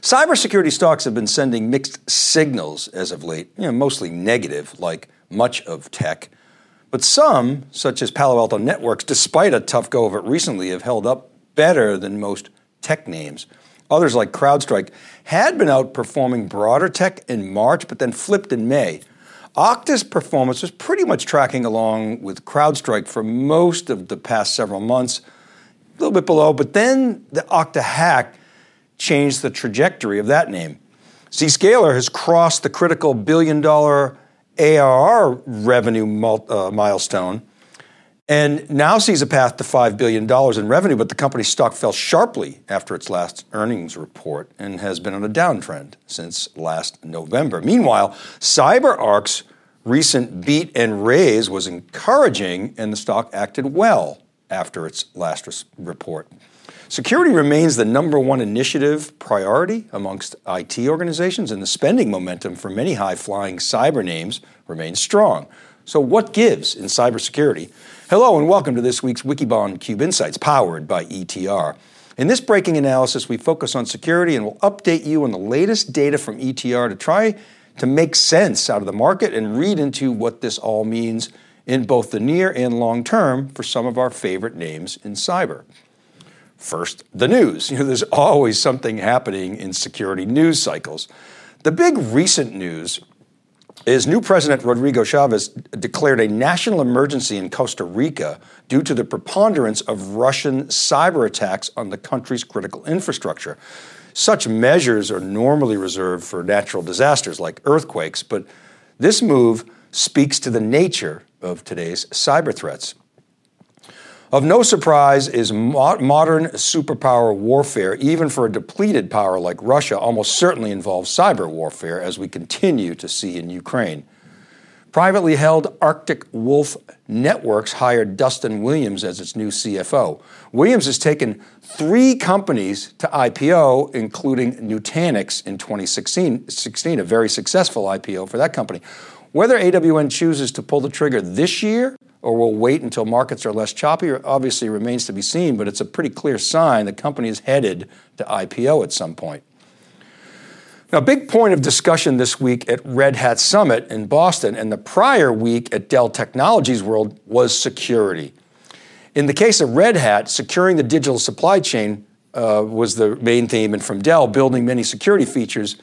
Cybersecurity stocks have been sending mixed signals as of late, you know, mostly negative, like much of tech. But some, such as Palo Alto Networks, despite a tough go of it recently, have held up better than most tech names. Others, like CrowdStrike, had been outperforming broader tech in March, but then flipped in May. Okta's performance was pretty much tracking along with CrowdStrike for most of the past several months, a little bit below, but then the Okta hack changed the trajectory of that name. Zscaler has crossed the critical billion dollar ARR revenue uh, milestone and now sees a path to $5 billion in revenue, but the company's stock fell sharply after its last earnings report and has been on a downtrend since last November. Meanwhile, CyberArk's recent beat and raise was encouraging, and the stock acted well after its last res- report. Security remains the number one initiative priority amongst IT organizations, and the spending momentum for many high flying cyber names remains strong. So, what gives in cybersecurity? Hello, and welcome to this week's Wikibon Cube Insights, powered by ETR. In this breaking analysis, we focus on security and will update you on the latest data from ETR to try to make sense out of the market and read into what this all means in both the near and long term for some of our favorite names in cyber. First, the news. You know, there's always something happening in security news cycles. The big recent news is new President Rodrigo Chaves declared a national emergency in Costa Rica due to the preponderance of Russian cyber attacks on the country's critical infrastructure. Such measures are normally reserved for natural disasters like earthquakes, but this move speaks to the nature of today's cyber threats. Of no surprise is mo- modern superpower warfare, even for a depleted power like Russia, almost certainly involves cyber warfare, as we continue to see in Ukraine. Privately held Arctic Wolf Networks hired Dustin Williams as its new CFO. Williams has taken three companies to IPO, including Nutanix in 2016, 16, a very successful IPO for that company. Whether AWN chooses to pull the trigger this year or will wait until markets are less choppy obviously remains to be seen, but it's a pretty clear sign the company is headed to IPO at some point. Now, a big point of discussion this week at Red Hat Summit in Boston and the prior week at Dell Technologies World was security. In the case of Red Hat, securing the digital supply chain uh, was the main theme, and from Dell, building many security features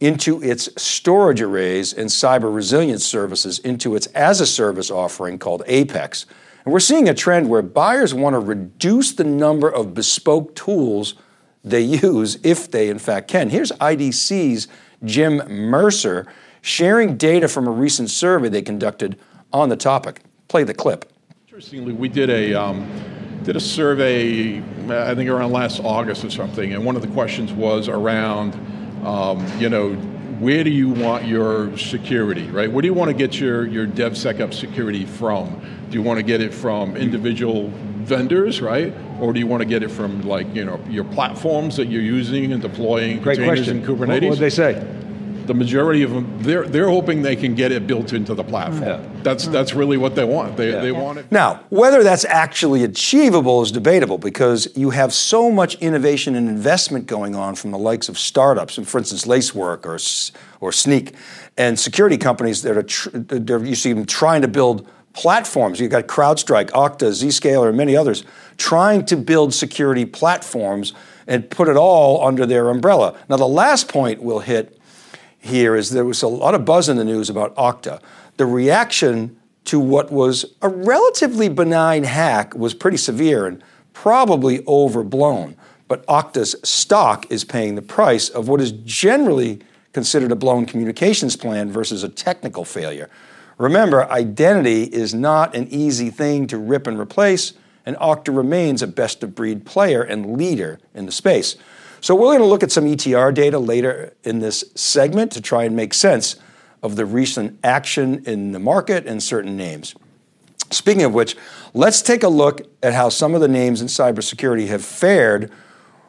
into its storage arrays and cyber resilience services into its as a service offering called Apex. And we're seeing a trend where buyers want to reduce the number of bespoke tools they use if they, in fact, can. Here's IDC's Jim Mercer sharing data from a recent survey they conducted on the topic. Play the clip. Interestingly, we did a. Um, did a survey, I think around last August or something, and one of the questions was around um, you know, where do you want your security, right? Where do you want to get your, your DevSecOps security from? Do you want to get it from individual vendors, right? Or do you want to get it from like, you know, your platforms that you're using and deploying Great containers question. in Kubernetes? What would they say? The majority of them they're they're hoping they can get it built into the platform. Yeah. That's that's really what they want. They yeah. they want it. Now, whether that's actually achievable is debatable because you have so much innovation and investment going on from the likes of startups, and for instance, Lacework or or Snyk, and security companies that are tr- you see them trying to build platforms. You've got CrowdStrike, Okta, Zscaler, and many others trying to build security platforms and put it all under their umbrella. Now, the last point we'll hit here is there was a lot of buzz in the news about Okta. The reaction to what was a relatively benign hack was pretty severe and probably overblown. But Okta's stock is paying the price of what is generally considered a blown communications plan versus a technical failure. Remember, identity is not an easy thing to rip and replace, and Okta remains a best of breed player and leader in the space. So we're going to look at some ETR data later in this segment to try and make sense of the recent action in the market and certain names. Speaking of which, let's take a look at how some of the names in cybersecurity have fared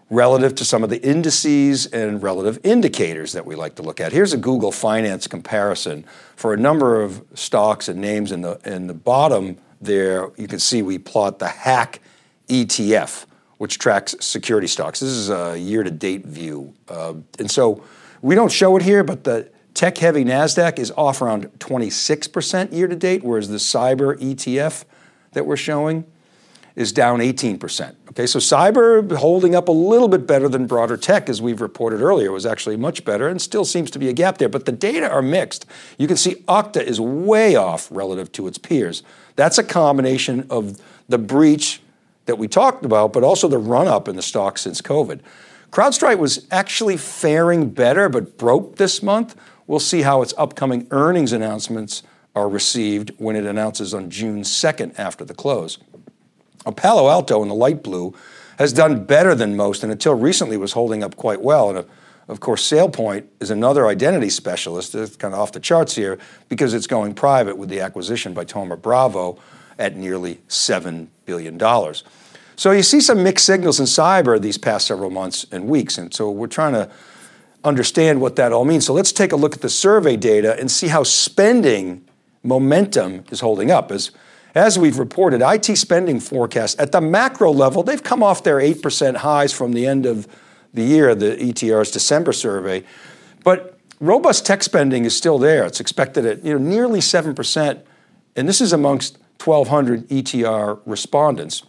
relative to some of the indices and relative indicators that we like to look at. Here's a Google Finance comparison for a number of stocks and names in the in the bottom there you can see we plot the hack ETF which tracks security stocks. This is a year-to-date view. Uh, and so we don't show it here, but the tech-heavy NASDAQ is off around 26% year-to-date, whereas the cyber ETF that we're showing is down 18%. Okay, so cyber holding up a little bit better than broader tech, as we've reported earlier, was actually much better and still seems to be a gap there. But the data are mixed. You can see Okta is way off relative to its peers. That's a combination of the breach that we talked about, but also the run up in the stock since COVID. CrowdStrike was actually faring better, but broke this month. We'll see how its upcoming earnings announcements are received when it announces on June 2nd after the close. Palo Alto in the light blue has done better than most and until recently was holding up quite well. And of course, SailPoint is another identity specialist. It's kind of off the charts here because it's going private with the acquisition by Thoma Bravo at nearly $7 billion. So you see some mixed signals in cyber these past several months and weeks. And so we're trying to understand what that all means. So let's take a look at the survey data and see how spending momentum is holding up. As as we've reported, IT spending forecasts at the macro level, they've come off their 8% highs from the end of the year, the ETR's December survey. But robust tech spending is still there. It's expected at you know, nearly 7%, and this is amongst 1,200 ETR respondents.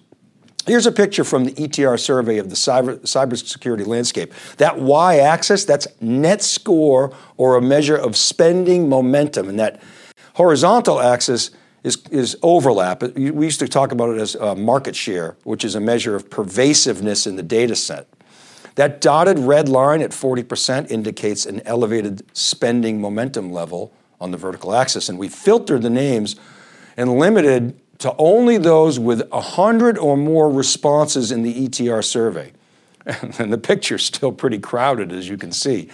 Here's a picture from the ETR survey of the cyber, cybersecurity landscape. That y axis, that's net score or a measure of spending momentum. And that horizontal axis is, is overlap. We used to talk about it as uh, market share, which is a measure of pervasiveness in the data set. That dotted red line at 40% indicates an elevated spending momentum level on the vertical axis. And we filtered the names and limited to only those with 100 or more responses in the ETR survey. And the picture's still pretty crowded, as you can see.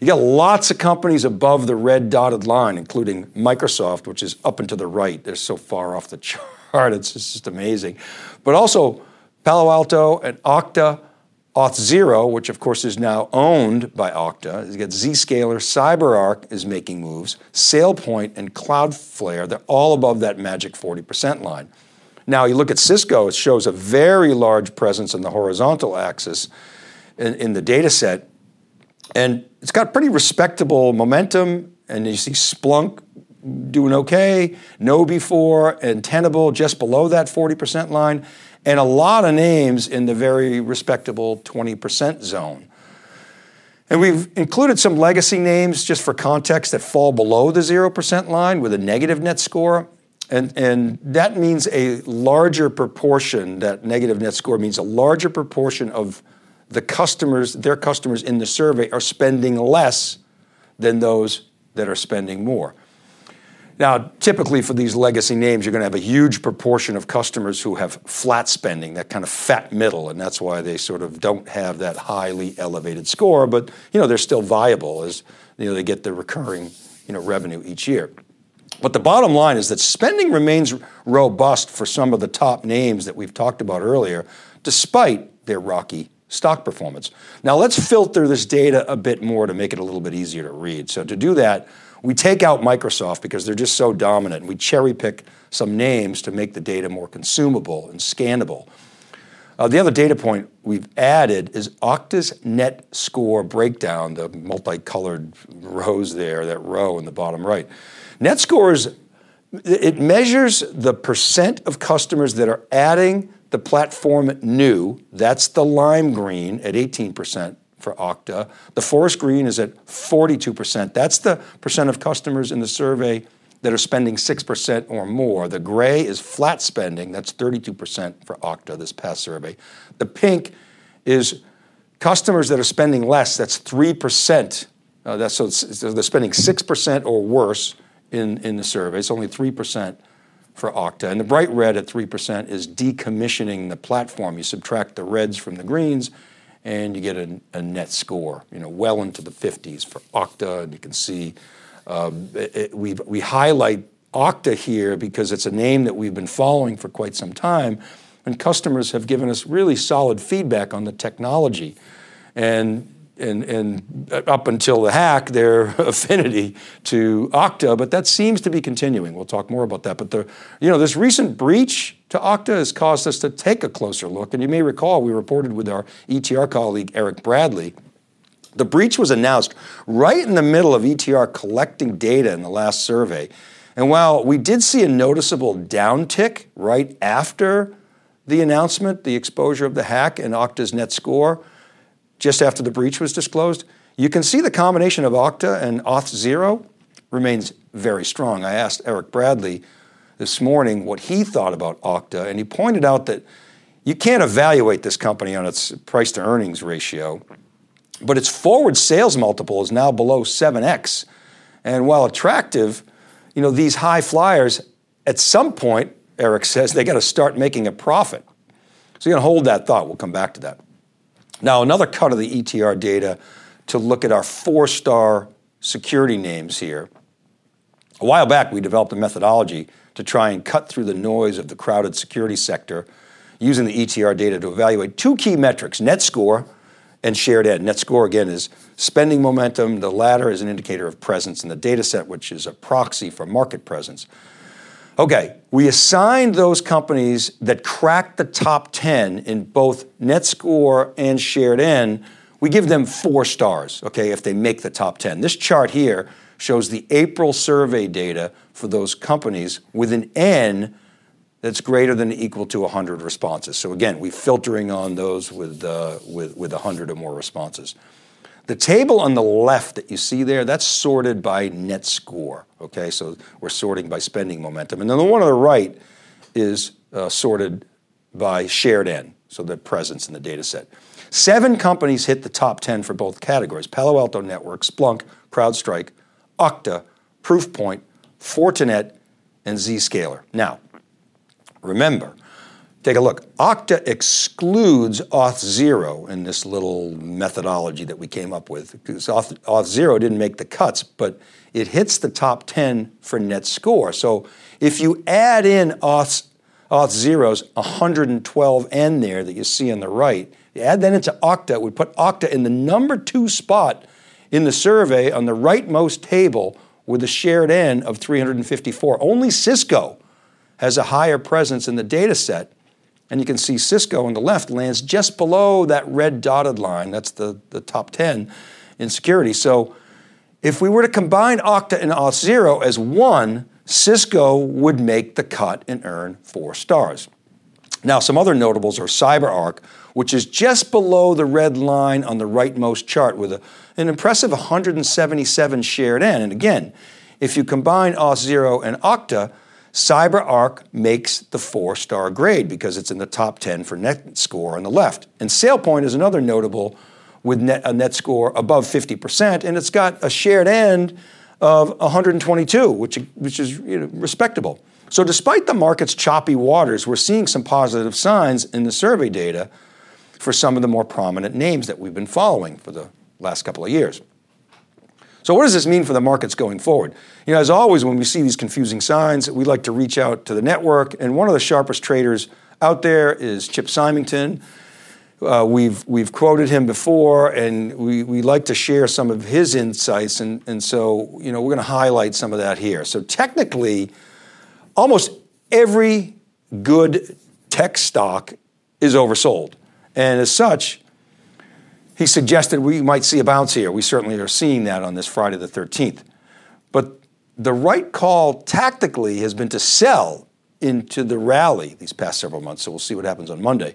You got lots of companies above the red dotted line, including Microsoft, which is up and to the right. They're so far off the chart, it's just amazing. But also Palo Alto and Okta, Auth0, which of course is now owned by Okta. You got Zscaler, CyberArk is making moves, SailPoint and Cloudflare, they're all above that magic 40% line. Now you look at Cisco, it shows a very large presence in the horizontal axis in, in the data set and it's got pretty respectable momentum. And you see Splunk doing okay, KnowBe4, and Tenable just below that 40% line, and a lot of names in the very respectable 20% zone. And we've included some legacy names just for context that fall below the 0% line with a negative net score. And, and that means a larger proportion, that negative net score means a larger proportion of the customers, their customers in the survey are spending less than those that are spending more. Now, typically for these legacy names, you're going to have a huge proportion of customers who have flat spending, that kind of fat middle, and that's why they sort of don't have that highly elevated score. But you know, they're still viable as you know they get the recurring you know revenue each year. But the bottom line is that spending remains robust for some of the top names that we've talked about earlier, despite their rocky stock performance. Now let's filter this data a bit more to make it a little bit easier to read. So to do that, we take out Microsoft because they're just so dominant. And we cherry pick some names to make the data more consumable and scannable. Uh, the other data point we've added is Okta's net score breakdown, the multicolored rows there, that row in the bottom right. Net scores, it measures the percent of customers that are adding the platform new, that's the lime green at 18% for Okta. The forest green is at 42%. That's the percent of customers in the survey that are spending 6% or more. The gray is flat spending, that's 32% for Okta this past survey. The pink is customers that are spending less, that's 3%. Uh, that's, so, so they're spending 6% or worse in, in the survey. It's only 3% for Okta. And the bright red at 3% is decommissioning the platform. You subtract the reds from the greens and you get a, a net score, you know, well into the 50s for Okta. And you can see um, it, it, we, we highlight Okta here because it's a name that we've been following for quite some time. And customers have given us really solid feedback on the technology. And and, and up until the hack, their affinity to Okta, but that seems to be continuing. We'll talk more about that. But the, you know, this recent breach to Okta has caused us to take a closer look. And you may recall we reported with our ETR colleague Eric Bradley. The breach was announced right in the middle of ETR collecting data in the last survey. And while we did see a noticeable downtick right after the announcement, the exposure of the hack and Okta's net score, just after the breach was disclosed, you can see the combination of Okta and Auth0 remains very strong. I asked Eric Bradley this morning what he thought about Okta, and he pointed out that you can't evaluate this company on its price to earnings ratio, but its forward sales multiple is now below 7x. And while attractive, you know, these high flyers, at some point, Eric says, they got to start making a profit. So you're going to hold that thought. We'll come back to that. Now, another cut of the ETR data to look at our four star security names here. A while back, we developed a methodology to try and cut through the noise of the crowded security sector using the ETR data to evaluate two key metrics net score and shared N. Net score, again, is spending momentum. The latter is an indicator of presence in the data set, which is a proxy for market presence. Okay, we assigned those companies that cracked the top 10 in both net score and shared N, we give them four stars, okay, if they make the top 10. This chart here shows the April survey data for those companies with an N that's greater than or equal to 100 responses. So again, we're filtering on those with, uh, with, with 100 or more responses. The table on the left that you see there, that's sorted by net score. Okay, so we're sorting by spending momentum. And then the one on the right is uh, sorted by shared N, so the presence in the data set. Seven companies hit the top 10 for both categories Palo Alto Network, Splunk, CrowdStrike, Okta, Proofpoint, Fortinet, and Zscaler. Now, remember, Take a look. Okta excludes Auth0 in this little methodology that we came up with. Because Auth, Auth0 didn't make the cuts, but it hits the top 10 for net score. So if you add in Auth, Auth0's 112N there that you see on the right, you add that into Okta, it would put Okta in the number two spot in the survey on the rightmost table with a shared N of 354. Only Cisco has a higher presence in the data set and you can see Cisco on the left lands just below that red dotted line. That's the, the top 10 in security. So if we were to combine Okta and Auth0 as one, Cisco would make the cut and earn four stars. Now, some other notables are CyberArk, which is just below the red line on the rightmost chart with a, an impressive 177 shared N. And again, if you combine Auth0 and Okta, CyberArk makes the four star grade because it's in the top 10 for net score on the left. And SailPoint is another notable with net, a net score above 50%, and it's got a shared N of 122, which, which is you know, respectable. So, despite the market's choppy waters, we're seeing some positive signs in the survey data for some of the more prominent names that we've been following for the last couple of years. So, what does this mean for the markets going forward? You know, as always, when we see these confusing signs, we like to reach out to the network. And one of the sharpest traders out there is Chip Symington. Uh, we've, we've quoted him before, and we, we like to share some of his insights. And, and so, you know, we're going to highlight some of that here. So, technically, almost every good tech stock is oversold. And as such, he suggested we might see a bounce here. We certainly are seeing that on this Friday the 13th. But the right call tactically has been to sell into the rally these past several months, so we'll see what happens on Monday.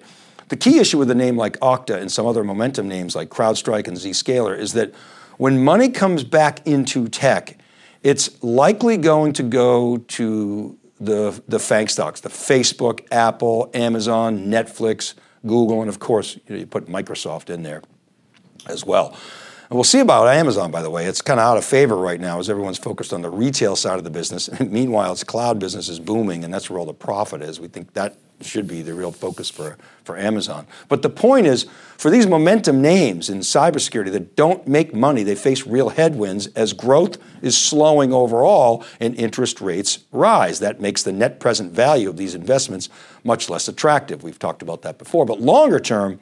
The key issue with a name like Okta and some other momentum names like CrowdStrike and Zscaler is that when money comes back into tech, it's likely going to go to the, the FANG stocks, the Facebook, Apple, Amazon, Netflix, Google, and of course, you, know, you put Microsoft in there as well. And we'll see about Amazon, by the way. It's kind of out of favor right now as everyone's focused on the retail side of the business. And meanwhile, its cloud business is booming, and that's where all the profit is. We think that should be the real focus for, for Amazon. But the point is, for these momentum names in cybersecurity that don't make money, they face real headwinds as growth is slowing overall and interest rates rise. That makes the net present value of these investments much less attractive. We've talked about that before. But longer term,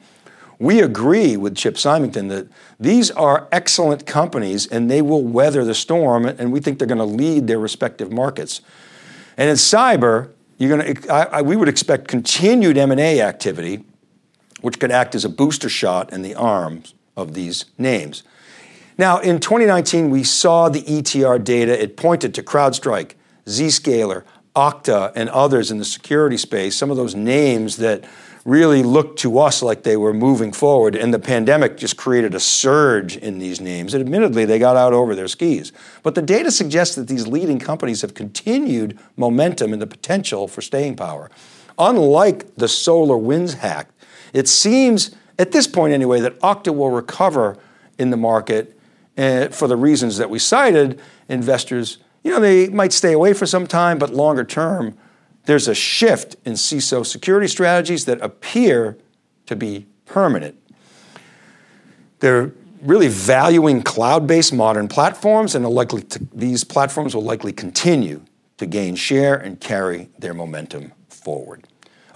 We agree with Chip Symington that these are excellent companies and they will weather the storm, and we think they're going to lead their respective markets. And in cyber, you're going to, I, I, we would expect continued M&A activity, which could act as a booster shot in the arms of these names. Now, in 2019, we saw the ETR data. It pointed to CrowdStrike, Zscaler, Okta, and others in the security space, some of those names that really looked to us like they were moving forward, and the pandemic just created a surge in these names. And admittedly, they got out over their skis. But the data suggests that these leading companies have continued momentum and the potential for staying power. Unlike the SolarWinds hack, it seems, at this point anyway, that Okta will recover in the market uh, for the reasons that we cited. Investors, you know, they might stay away for some time, but longer term, there's a shift in CISO security strategies that appear to be permanent. They're really valuing cloud-based modern platforms, and likely to, these platforms will likely continue to gain share and carry their momentum forward.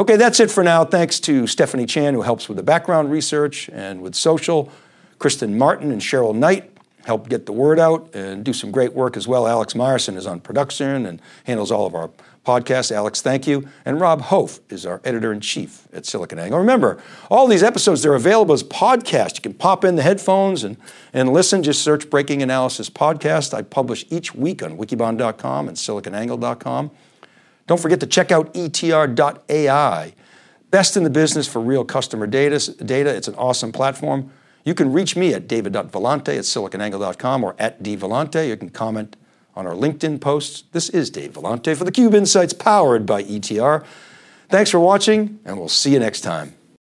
Okay, that's it for now. Thanks to Stephanie Chan, who helps with the background research and with social, Kristen Martin and Cheryl Knight help get the word out and do some great work as well. Alex Myerson is on production and handles all of our podcasts. Alex, thank you. And Rob Hof is our editor in chief at SiliconANGLE. Remember, all these episodes, they're available as podcasts. You can pop in the headphones and, and listen. Just search Breaking Analysis Podcast. I publish each week on wikibon.com and siliconangle.com. Don't forget to check out etr.ai. Best in the business for real customer data. data. It's an awesome platform. You can reach me at david.vellante at siliconangle.com or at dvellante. You can comment on our LinkedIn posts. This is Dave Vellante for theCUBE Insights powered by ETR. Thanks for watching, and we'll see you next time.